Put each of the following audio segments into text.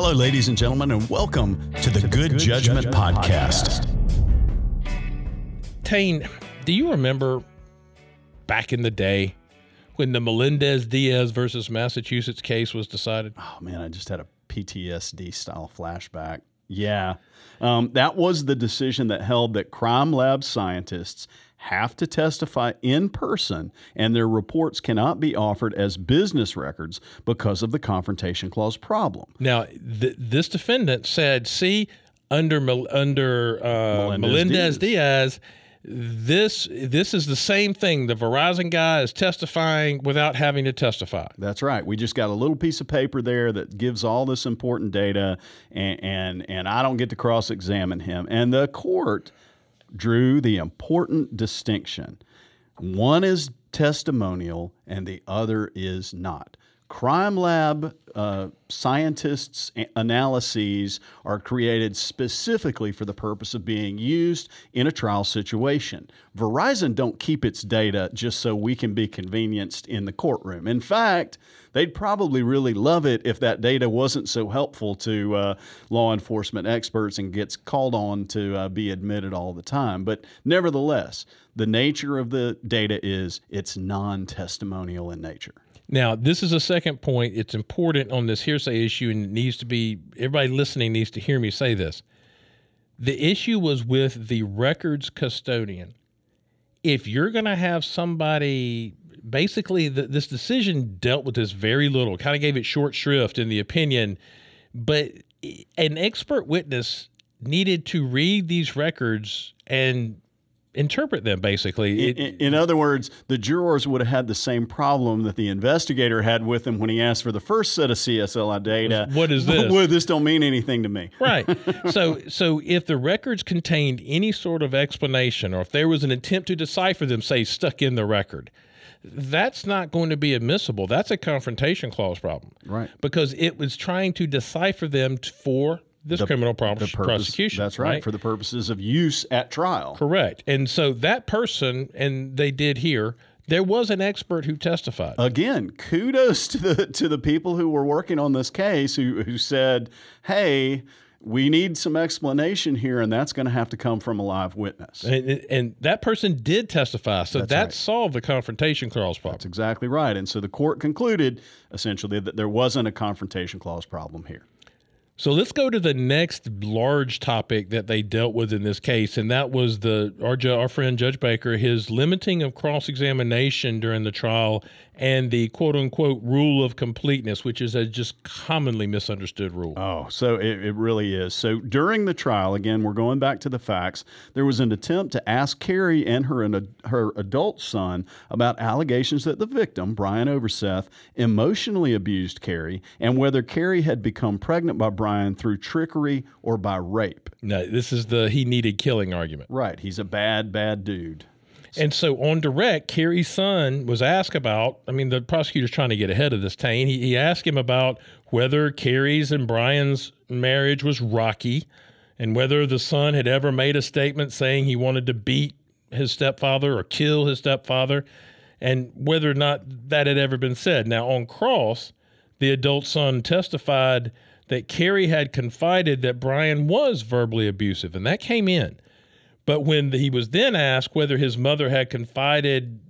Hello, ladies and gentlemen, and welcome to the Good, Good Judgment, Judgment Podcast. Tain, do you remember back in the day when the Melendez Diaz versus Massachusetts case was decided? Oh, man, I just had a PTSD style flashback. Yeah. Um, that was the decision that held that crime lab scientists have to testify in person and their reports cannot be offered as business records because of the confrontation clause problem. Now, th- this defendant said, see, under under uh, Melendez, Melendez Diaz. Diaz this this is the same thing. The Verizon guy is testifying without having to testify. That's right. We just got a little piece of paper there that gives all this important data, and and, and I don't get to cross examine him. And the court drew the important distinction. One is testimonial, and the other is not. Crime lab uh, scientists' analyses are created specifically for the purpose of being used in a trial situation. Verizon don't keep its data just so we can be convenienced in the courtroom. In fact, they'd probably really love it if that data wasn't so helpful to uh, law enforcement experts and gets called on to uh, be admitted all the time. But nevertheless, the nature of the data is it's non testimonial in nature. Now, this is a second point. It's important on this hearsay issue, and it needs to be everybody listening needs to hear me say this. The issue was with the records custodian. If you're going to have somebody, basically, the, this decision dealt with this very little, kind of gave it short shrift in the opinion, but an expert witness needed to read these records and interpret them basically. In, in, other words, the jurors would have had the same problem that the investigator had with him when he asked for the first set of CSLI data. What is this? Well, this don't mean anything to me. Right. so so if the records contained any sort of explanation or if there was an attempt to decipher them, say stuck in the record, that's not going to be admissible. That's a confrontation clause problem. Right. Because it was trying to decipher them for this the, criminal purpose, prosecution. That's right, right, for the purposes of use at trial. Correct. And so that person, and they did here, there was an expert who testified. Again, kudos to the to the people who were working on this case who who said, "Hey, we need some explanation here, and that's going to have to come from a live witness. And, and that person did testify, so that's that right. solved the confrontation clause problem. That's exactly right. And so the court concluded essentially that there wasn't a confrontation clause problem here. So let's go to the next large topic that they dealt with in this case, and that was the our, our friend Judge Baker, his limiting of cross examination during the trial and the quote unquote rule of completeness, which is a just commonly misunderstood rule. Oh, so it, it really is. So during the trial, again, we're going back to the facts. There was an attempt to ask Carrie and her an, her adult son about allegations that the victim, Brian Overseth, emotionally abused Carrie and whether Carrie had become pregnant by Brian through trickery or by rape. No, this is the he needed killing argument. Right. He's a bad, bad dude. And so on direct, Carrie's son was asked about. I mean, the prosecutor's trying to get ahead of this. Tain. He, he asked him about whether Carrie's and Brian's marriage was rocky, and whether the son had ever made a statement saying he wanted to beat his stepfather or kill his stepfather, and whether or not that had ever been said. Now on cross, the adult son testified that Carrie had confided that Brian was verbally abusive, and that came in. But when he was then asked whether his mother had confided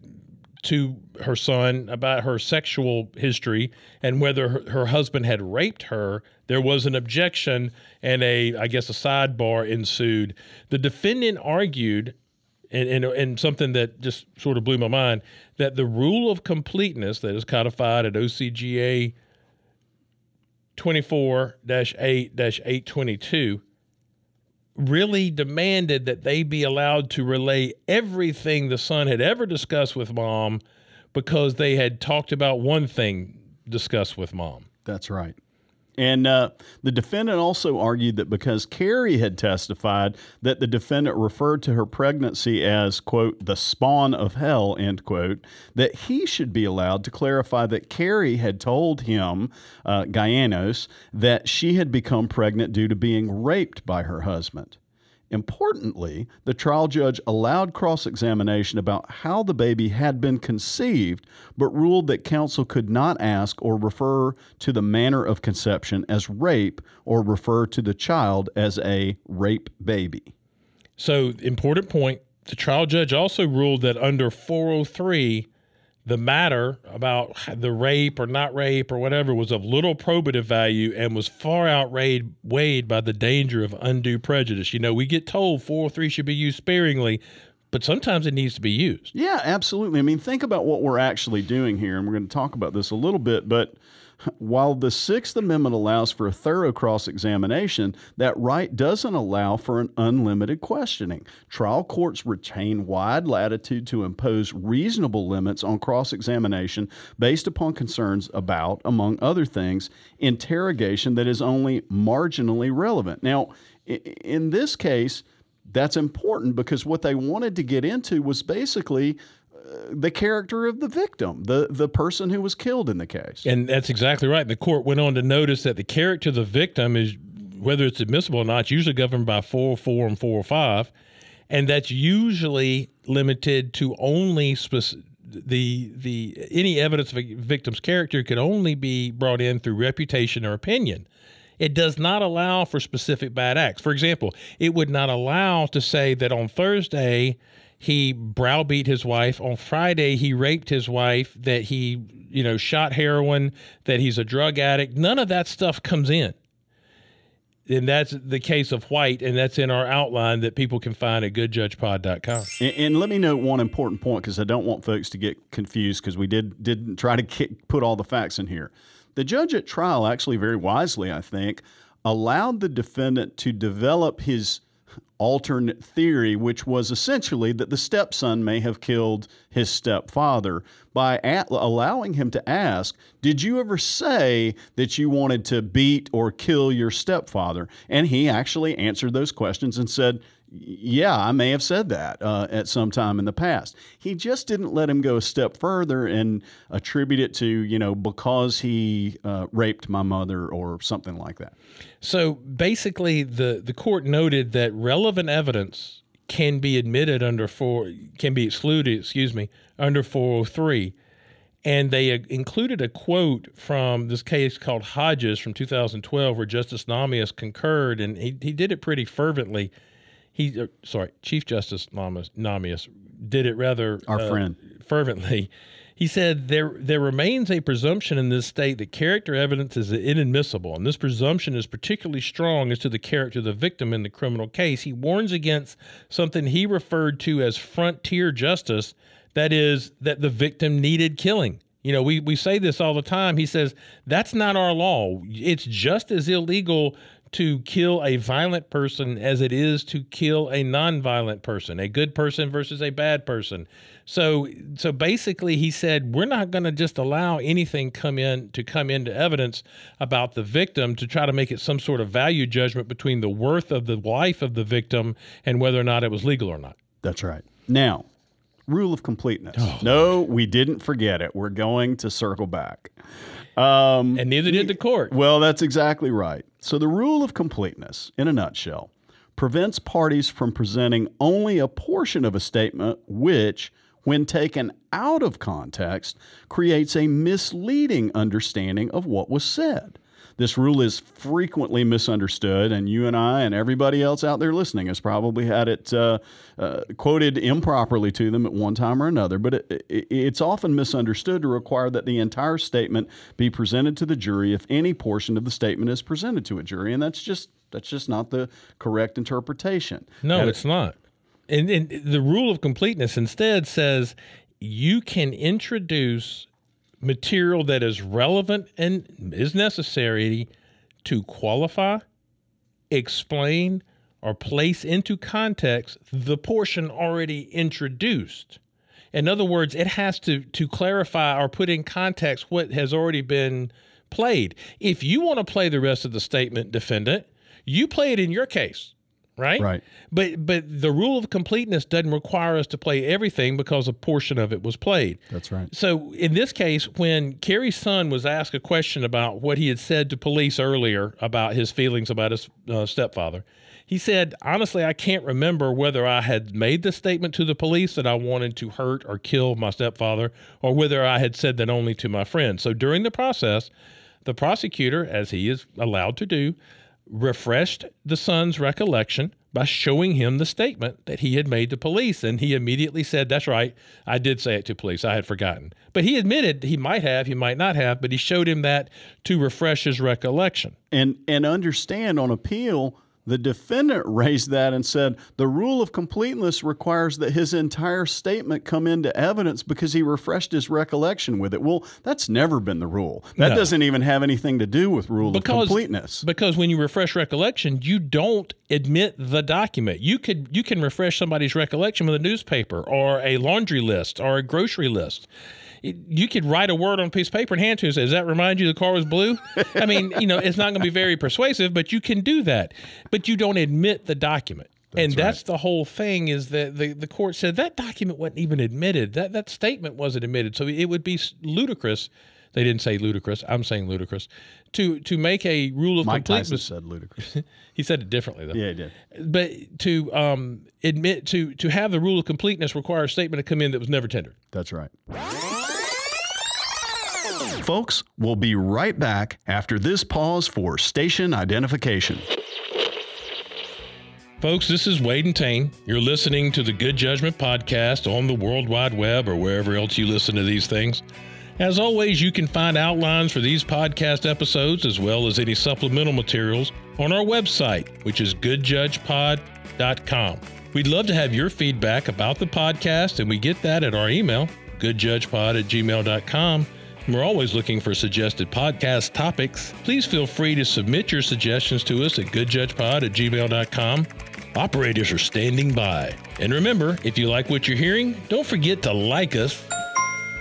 to her son about her sexual history and whether her, her, husband had raped her, there was an objection and a, I guess, a sidebar ensued. The defendant argued, and, and, and something that just sort of blew my mind, that the rule of completeness that is codified at OCGA 24 8 822 really demanded that they be allowed to relay everything the son had ever discussed with mom because they had talked about one thing discussed with mom. That's right. And uh, the defendant also argued that because Carrie had testified that the defendant referred to her pregnancy as, quote, the spawn of hell, end quote, that he should be allowed to clarify that Carrie had told him, uh, Gialenios, that she had become pregnant due to being raped by her husband. Importantly, the trial judge allowed cross examination about how the baby had been conceived, but ruled that counsel could not ask or refer to the manner of conception as rape or refer to the child as a rape baby. So, important point the trial judge also ruled that under 403, the matter about the rape or not rape or whatever was of little probative value and was far outweighed weighed by the danger of undue prejudice. You know, we get told 403 should be used sparingly, but sometimes it needs to be used. Yeah, absolutely. I mean, think about what we're actually doing here, and we're going to talk about this a little bit, but while the Sixth Amendment allows for a thorough cross examination, that right doesn't allow for an unlimited questioning. Trial courts retain wide latitude to impose reasonable limits on cross examination based upon concerns about, among other things, interrogation that is only marginally relevant. Now, in this case, that's important because what they wanted to get into was basically the character of the victim, the the person who was killed in the case. And that's exactly right. The court went on to notice that the character of the victim is whether it's admissible or not, it's usually governed by 404 and 405, and that's usually limited to only specific the the any evidence of a victim's character can only be brought in through reputation or opinion. It does not allow for specific bad acts. For example, it would not allow to say that on Thursday he browbeat his wife. On Friday, he raped his wife, that he, you know, shot heroin, that he's a drug addict. None of that stuff comes in. And that's the case of White, and that's in our outline that people can find at goodjudgepod.com. And, and let me note one important point because I don't want folks to get confused because we did didn't try to get, put all the facts in here. The judge at trial actually very wisely, I think, allowed the defendant to develop his alternate theory, which was essentially that the stepson may have killed his stepfather by allowing him to ask, Did you ever say that you wanted to beat or kill your stepfather? And he actually answered those questions and said, yeah, I may have said that uh, at some time in the past. He just didn't let him go a step further and attribute it to, you know, because he uh, raped my mother or something like that. So basically, the, the court noted that relevant evidence can be admitted under four, can be excluded, excuse me, under 403. And they uh, included a quote from this case called Hodges from 2012, where Justice Nahmias concurred, and he, he did it pretty fervently he uh, sorry, Chief Justice Nahmias did it rather our uh, friend fervently. He said there there remains a presumption in this state that character evidence is inadmissible, and this presumption is particularly strong as to the character of the victim in the criminal case. He warns against something he referred to as frontier justice, that is, that the victim needed killing. You know, we, we say this all the time. He says that's not our law. It's just as illegal to kill a violent person as it is to kill a non-violent person, a good person versus a bad person. So so basically he said we're not going to just allow anything come in to come into evidence about the victim to try to make it some sort of value judgment between the worth of the life of the victim and whether or not it was legal or not. That's right. Now, rule of completeness. Oh, no, we didn't forget it. We're going to circle back. Um, and neither did the court. Well, that's exactly right. So, the rule of completeness, in a nutshell, prevents parties from presenting only a portion of a statement which, when taken out of context, creates a misleading understanding of what was said. This rule is frequently misunderstood, and you and I and everybody else out there listening has probably had it uh, uh, quoted improperly to them at one time or another. But it, it, it's often misunderstood to require that the entire statement be presented to the jury if any portion of the statement is presented to a jury, and that's just that's just not the correct interpretation. No, it's not. And, and the rule of completeness instead says you can introduce material that is relevant and is necessary to qualify, explain, or place into context the portion already introduced. In other words, it has to, to clarify or put in context what has already been played. If you want to play the rest of the statement, defendant, you play it in your case right? Right. But but the rule of completeness doesn't require us to play everything because a portion of it was played. That's right. So in this case, when Carrie's son was asked a question about what he had said to police earlier about his feelings about his uh, stepfather, He said, honestly, I can't remember whether I had made the statement to the police that I wanted to hurt or kill my stepfather or whether I had said that only to my friend. So during the process, the prosecutor, as he is allowed to do, refreshed the son's recollection by showing him the statement that he had made to police. And he immediately said, That's right, I did say it to police. I had forgotten. But he admitted he might have, he might not have, but he showed him that to refresh his recollection. And and understand on appeal, the defendant raised that and said the rule of completeness requires that his entire statement come into evidence because he refreshed his recollection with it. Well, that's never been the rule. That No. doesn't even have anything to do with rule Because- of completeness. Because when you refresh recollection, you don't admit the document. You could you can refresh somebody's recollection with a newspaper or a laundry list or a grocery list. You could write a word on a piece of paper and hand it to him and say, Does that remind you the car was blue? I mean, you know, it's not going to be very persuasive, but you can do that. But you don't admit the document. and that's the whole thing is that the, the court said that document wasn't even admitted. That that statement wasn't admitted. So it would be ludicrous. They didn't say ludicrous. I'm saying ludicrous. To to make a rule of Mike Tyson completeness. said ludicrous. He said it differently though. yeah, he did. But to um, admit to to have the rule of completeness require a statement to come in that was never tendered. That's right. Folks, we'll be right back after this pause for station identification. Folks, this is Wade and Tain. You're listening to the Good Judgment Podcast on the World Wide Web or wherever else you listen to these things. As always, you can find outlines for these podcast episodes as well as any supplemental materials on our website, which is goodjudgepod.com. We'd love to have your feedback about the podcast, and we get that at our email, goodjudgepod at gmail.com. We're always looking for suggested podcast topics. Please feel free to submit your suggestions to us at goodjudgepod at gmail.com. Operators are standing by. And remember, if you like what you're hearing, don't forget to like us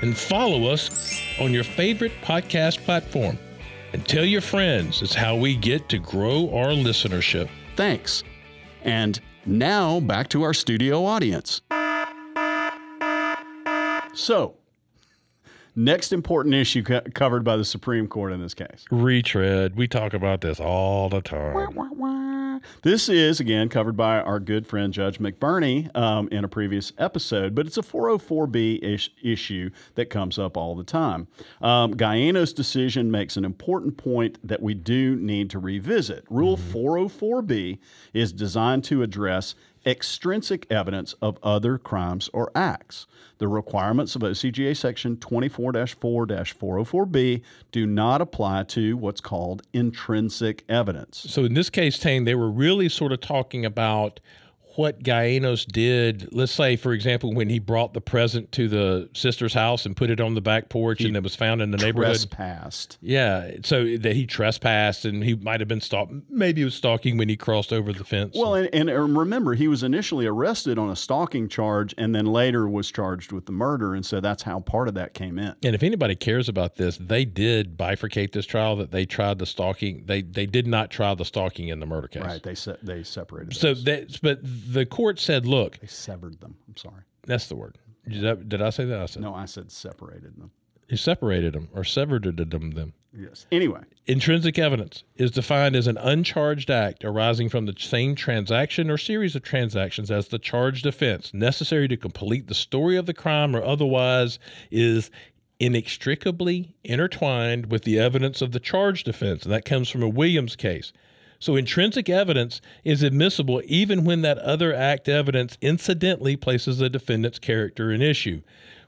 and follow us on your favorite podcast platform. And tell your friends. It's how we get to grow our listenership. Thanks. And now back to our studio audience. So, next important issue co- covered by the Supreme Court in this case. Retread. We talk about this all the time. This is, again, covered by our good friend Judge McBurney um, in a previous episode, but it's a 404B ish, issue that comes up all the time. Um, Gialenios's decision makes an important point that we do need to revisit. Rule 404B is designed to address extrinsic evidence of other crimes or acts. The requirements of OCGA section 24-4-404B do not apply to what's called intrinsic evidence. So in this case, Tain, they were really sort of talking about what Gialenios did. Let's say, for example, when he brought the present to the sister's house and put it on the back porch and it was found in the neighborhood. Trespassed. Yeah, so that he trespassed and he might have been stalk. Maybe he was stalking when he crossed over the fence. Well, and, and remember, he was initially arrested on a stalking charge and then later was charged with the murder. And so that's how part of that came in. and if anybody cares about this, they did bifurcate this trial. That they tried the stalking. They they did not try the stalking in the murder case. Right. They se- they separated So those. that, but the court said, "Look, They severed them. I'm sorry. that's the word." Did I, did I say that? I said No, I said separated them. you separated them or severed them. Them. Yes. Anyway, Intrinsic evidence is defined as an uncharged act arising from the same transaction or series of transactions as the charged offense, necessary to complete the story of the crime or otherwise is inextricably intertwined with the evidence of the charged offense. And that comes from a Williams case. So intrinsic evidence is admissible even when that other act evidence incidentally places the defendant's character in issue,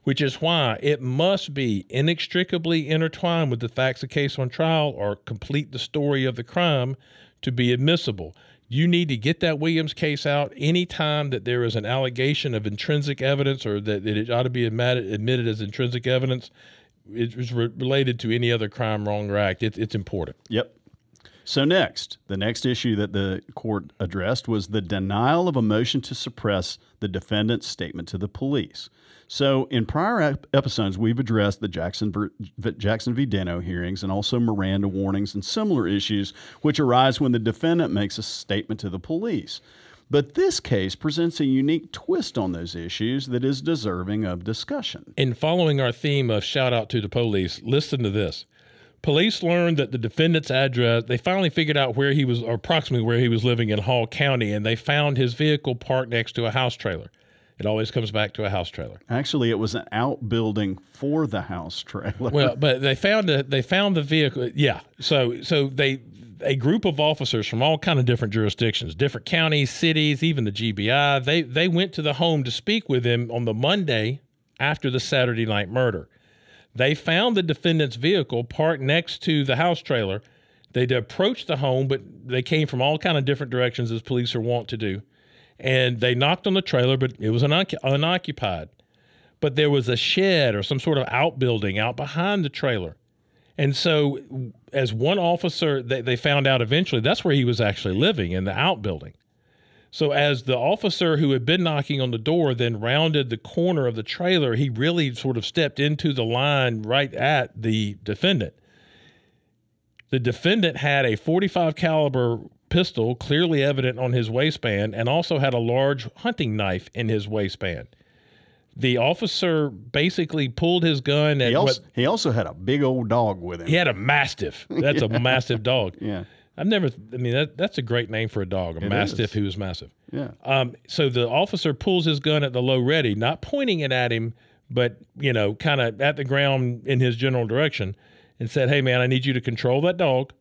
which is why it must be inextricably intertwined with the facts of case on trial or complete the story of the crime to be admissible. You need to get that Williams case out anytime that there is an allegation of intrinsic evidence or that, it ought to be admitted, as intrinsic evidence. It was re- related to any other crime, wrong, or act. It, it's important. Yep. So, next, the next issue that the court addressed was the denial of a motion to suppress the defendant's statement to the police. So, in prior ep- episodes, we've addressed the Jackson, Jackson v. Denno hearings and also Miranda warnings and similar issues which arise when the defendant makes a statement to the police. But this case presents a unique twist on those issues that is deserving of discussion. In following our theme of shout out to the police, listen to this. Police learned that the defendant's address, they finally figured out where he was, or approximately where he was living in Hall County, and they found his vehicle parked next to a house trailer. It always comes back to a house trailer. Actually, it was an outbuilding for the house trailer. Well, but they found a, they found the vehicle. Yeah. So so they a group of officers from all kind of different jurisdictions, different counties, cities, even the GBI. They they went to the home to speak with him on the Monday after the Saturday night murder. They found the defendant's vehicle parked next to the house trailer. They approached the home, but they came from all kind of different directions, as police are wont to do and they knocked on the trailer, but it was unoccupied. But there was a shed or some sort of outbuilding out behind the trailer. And so, as one officer, they, they found out eventually that's where he was actually living in the outbuilding. So, as the officer who had been knocking on the door then rounded the corner of the trailer, he really sort of stepped into the line right at the defendant. The defendant had a 45 caliber pistol clearly evident on his waistband and also had a large hunting knife in his waistband. The officer basically pulled his gun and he also, he also had a big old dog with him. He had a mastiff. That's a massive dog. Yeah. I've never. I mean, that, that's a great name for a dog, a it mastiff is. who is massive. Yeah. Um. So the officer pulls his gun at the low ready, not pointing it at him, but you know, kind of at the ground in his general direction, and said, "Hey, man, I need you to control that dog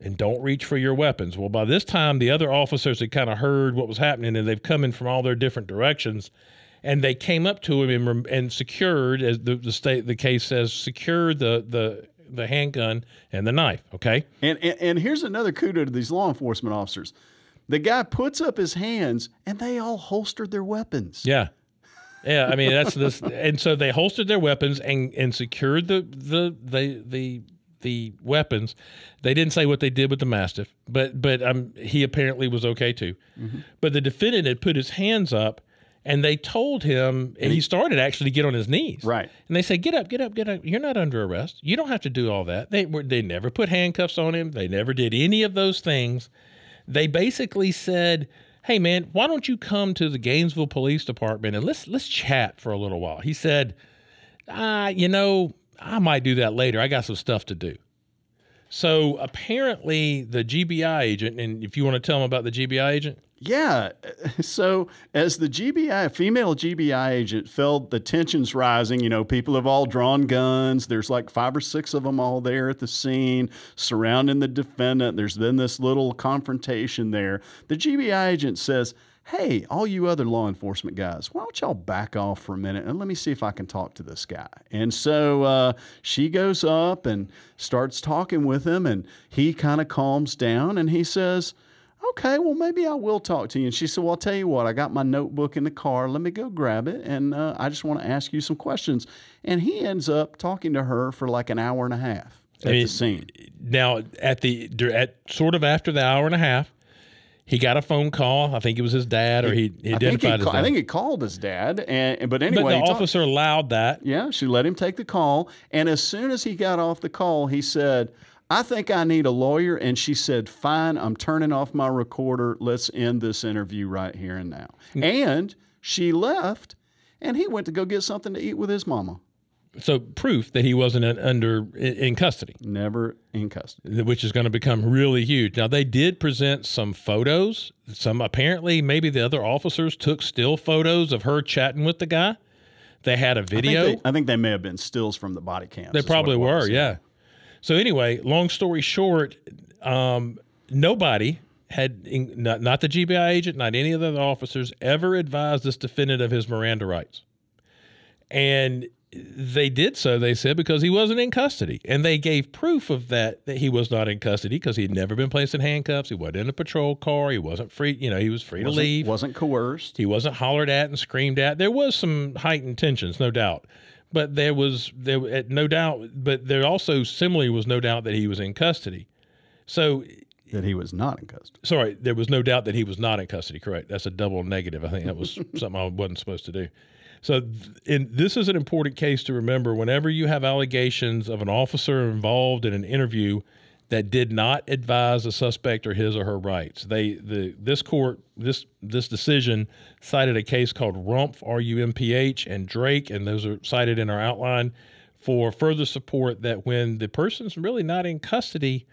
and don't reach for your weapons. Well, by this time, the other officers had kind of heard what was happening and they've come in from all their different directions. And they came up to him and, and secured, as the, the state the case says, secured the, the the handgun and the knife. Okay. And, and and here's another kudo to these law enforcement officers. The guy puts up his hands and they all holstered their weapons. Yeah. Yeah, I mean that's this, and so they holstered their weapons and and secured the the the the the weapons. They didn't say what they did with the mastiff, but but um, he apparently was okay too. Mm-hmm. But the defendant had put his hands up, and they told him, and he started actually to get on his knees. Right. And they said, "Get up, get up, get up. You're not under arrest. You don't have to do all that." They were they never put handcuffs on him. They never did any of those things. They basically said. Hey man, why don't you come to the Gainesville Police Department and let's let's chat for a little while? He said, "Ah, you know, I might do that later. I got some stuff to do. So apparently, the GBI agent, and if you want to tell them about the GBI agent, yeah. So as the GBI, female GBI agent felt the tensions rising, you know, people have all drawn guns. There's like five or six of them all there at the scene surrounding the defendant. There's been this little confrontation there. The GBI agent says, hey, all you other law enforcement guys, why don't y'all back off for a minute and let me see if I can talk to this guy? And so uh, she goes up and starts talking with him, and he kind of calms down and he says, okay, well, maybe I will talk to you. And she said, well, I'll tell you what, I got my notebook in the car. Let me go grab it. And uh, I just want to ask you some questions. And he ends up talking to her for like an hour and a half at I mean, the scene. Now, at the, at sort of after the hour and a half, he got a phone call. I think it was his dad, or he, he identified I his dad. I think he called his dad, and but anyway, but the officer talked, allowed that. Yeah, she let him take the call, and as soon as he got off the call, he said, "I think I need a lawyer," and she said, "Fine, I'm turning off my recorder. Let's end this interview right here and now." Mm. And she left, and he went to go get something to eat with his mama so proof that he wasn't under in custody. Never in custody, which is going to become really huge. Now they did present some photos. Some apparently maybe the other officers took still photos of her chatting with the guy. They had a video. I think they, I think they may have been stills from the body cams. They probably were, yeah. So anyway, long story short, um, nobody had not, not the GBI agent, not any of the other officers ever advised this defendant of his Miranda rights. And they did so, they said, because he wasn't in custody. And they gave proof of that, that he was not in custody because he had never been placed in handcuffs. He wasn't in a patrol car. He wasn't free, you know, he was free wasn't, to leave. Wasn't coerced. He wasn't hollered at and screamed at. There was some heightened tensions, no doubt. But there was, there eh, no doubt, but there also similarly was no doubt that he was in custody. So that he was not in custody. Sorry, there was no doubt that he was not in custody. Correct. That's a double negative. I think that was something I wasn't supposed to do. So, in, this is an important case to remember. Whenever you have allegations of an officer involved in an interview that did not advise a suspect or his or her rights, they the this court this this decision cited a case called Rumph R U M P H and Drake, and those are cited in our outline for further support that when the person's really not in custody,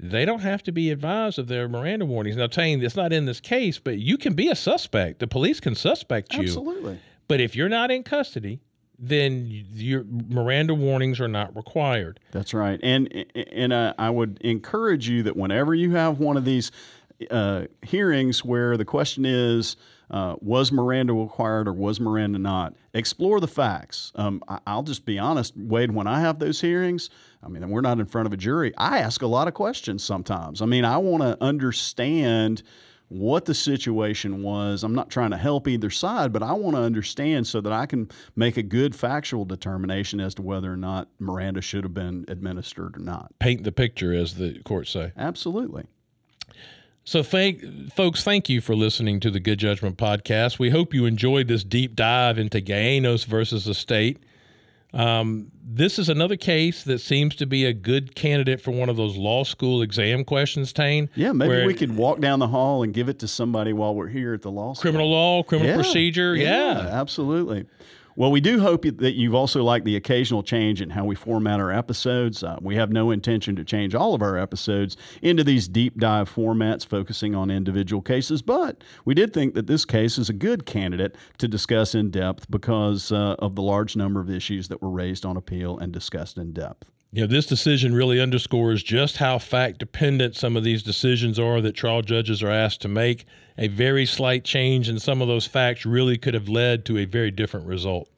they don't have to be advised of their Miranda warnings. Now, saying it's not in this case, but you can be a suspect. The police can suspect you. Absolutely. But if you're not in custody, then your Miranda warnings are not required. That's right. And and uh, I would encourage you that whenever you have one of these uh, hearings where the question is, uh, was Miranda required or was Miranda not? Explore the facts. Um, I, will just be honest, Wade, when I have those hearings, I mean, we're not in front of a jury. I ask a lot of questions sometimes. I mean, I want to understand what the situation was. I'm not trying to help either side, but I want to understand so that I can make a good factual determination as to whether or not Miranda should have been administered or not. Paint the picture, as the courts say. Absolutely. So, thank, folks, thank you for listening to the Good Judgment podcast. We hope you enjoyed this deep dive into Gialenios versus the state. Um, this is another case that seems to be a good candidate for one of those law school exam questions, Tain. Yeah, maybe we could walk down the hall and give it to somebody while we're here at the law school. Criminal law, criminal yeah, procedure. Yeah, yeah, absolutely. Well, we do hope that you've also liked the occasional change in how we format our episodes. Uh, we have no intention to change all of our episodes into these deep dive formats focusing on individual cases, but we did think that this case is a good candidate to discuss in depth because uh, of the large number of issues that were raised on appeal and discussed in depth. You know, this decision really underscores just how fact dependent some of these decisions are that trial judges are asked to make. A very slight change in some of those facts really could have led to a very different result.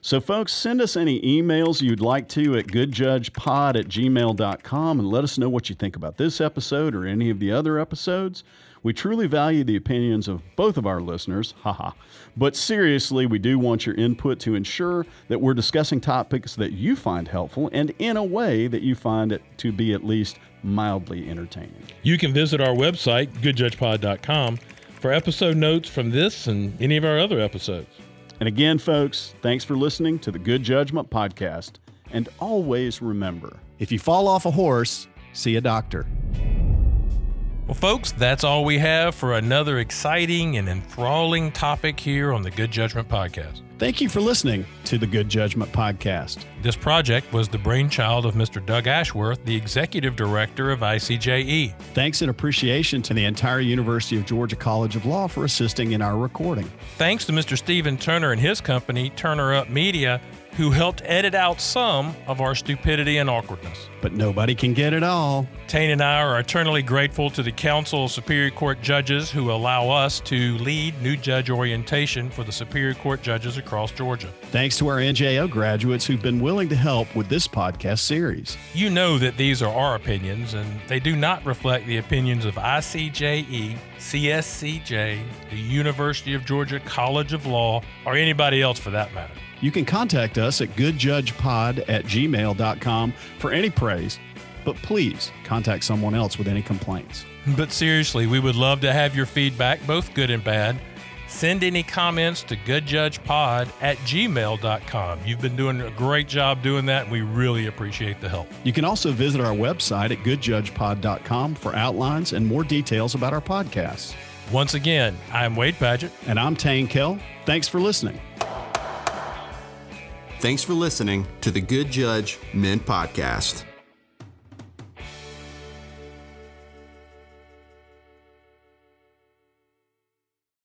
So, folks, send us any emails you'd like to at goodjudgepod at gmail.com and let us know what you think about this episode or any of the other episodes. We truly value the opinions of both of our listeners, haha. But seriously, we do want your input to ensure that we're discussing topics that you find helpful and in a way that you find it to be at least mildly entertaining. You can visit our website, goodjudgepod.com, for episode notes from this and any of our other episodes. And again, folks, thanks for listening to the Good Judgment Podcast. And always remember if you fall off a horse, see a doctor. Well, folks, that's all we have for another exciting and enthralling topic here on the Good Judgment Podcast. Thank you for listening to the Good Judgment Podcast. This project was the brainchild of Mr. Doug Ashworth, the Executive Director of ICJE. Thanks and appreciation to the entire University of Georgia College of Law for assisting in our recording. Thanks to Mr. Stephen Turner and his company, Turner Up Media, who helped edit out some of our stupidity and awkwardness. But nobody can get it all. Tain and I are eternally grateful to the Council of Superior Court Judges who allow us to lead new judge orientation for the Superior Court judges across Georgia. Thanks to our NJO graduates who've been willing to help with this podcast series. You know that these are our opinions, and they do not reflect the opinions of ICJE, CSCJ, the University of Georgia College of Law, or anybody else for that matter. You can contact us at goodjudgepod at gmail.com for any praise, but please contact someone else with any complaints. But seriously, we would love to have your feedback, both good and bad. Send any comments to goodjudgepod at gmail.com. You've been doing a great job doing that, and we really appreciate the help. You can also visit our website at goodjudgepod.com for outlines and more details about our podcasts. Once again, I'm Wade Padgett. And I'm Tain Kell. Thanks for listening. Thanks for listening to the Good Judge Men Podcast.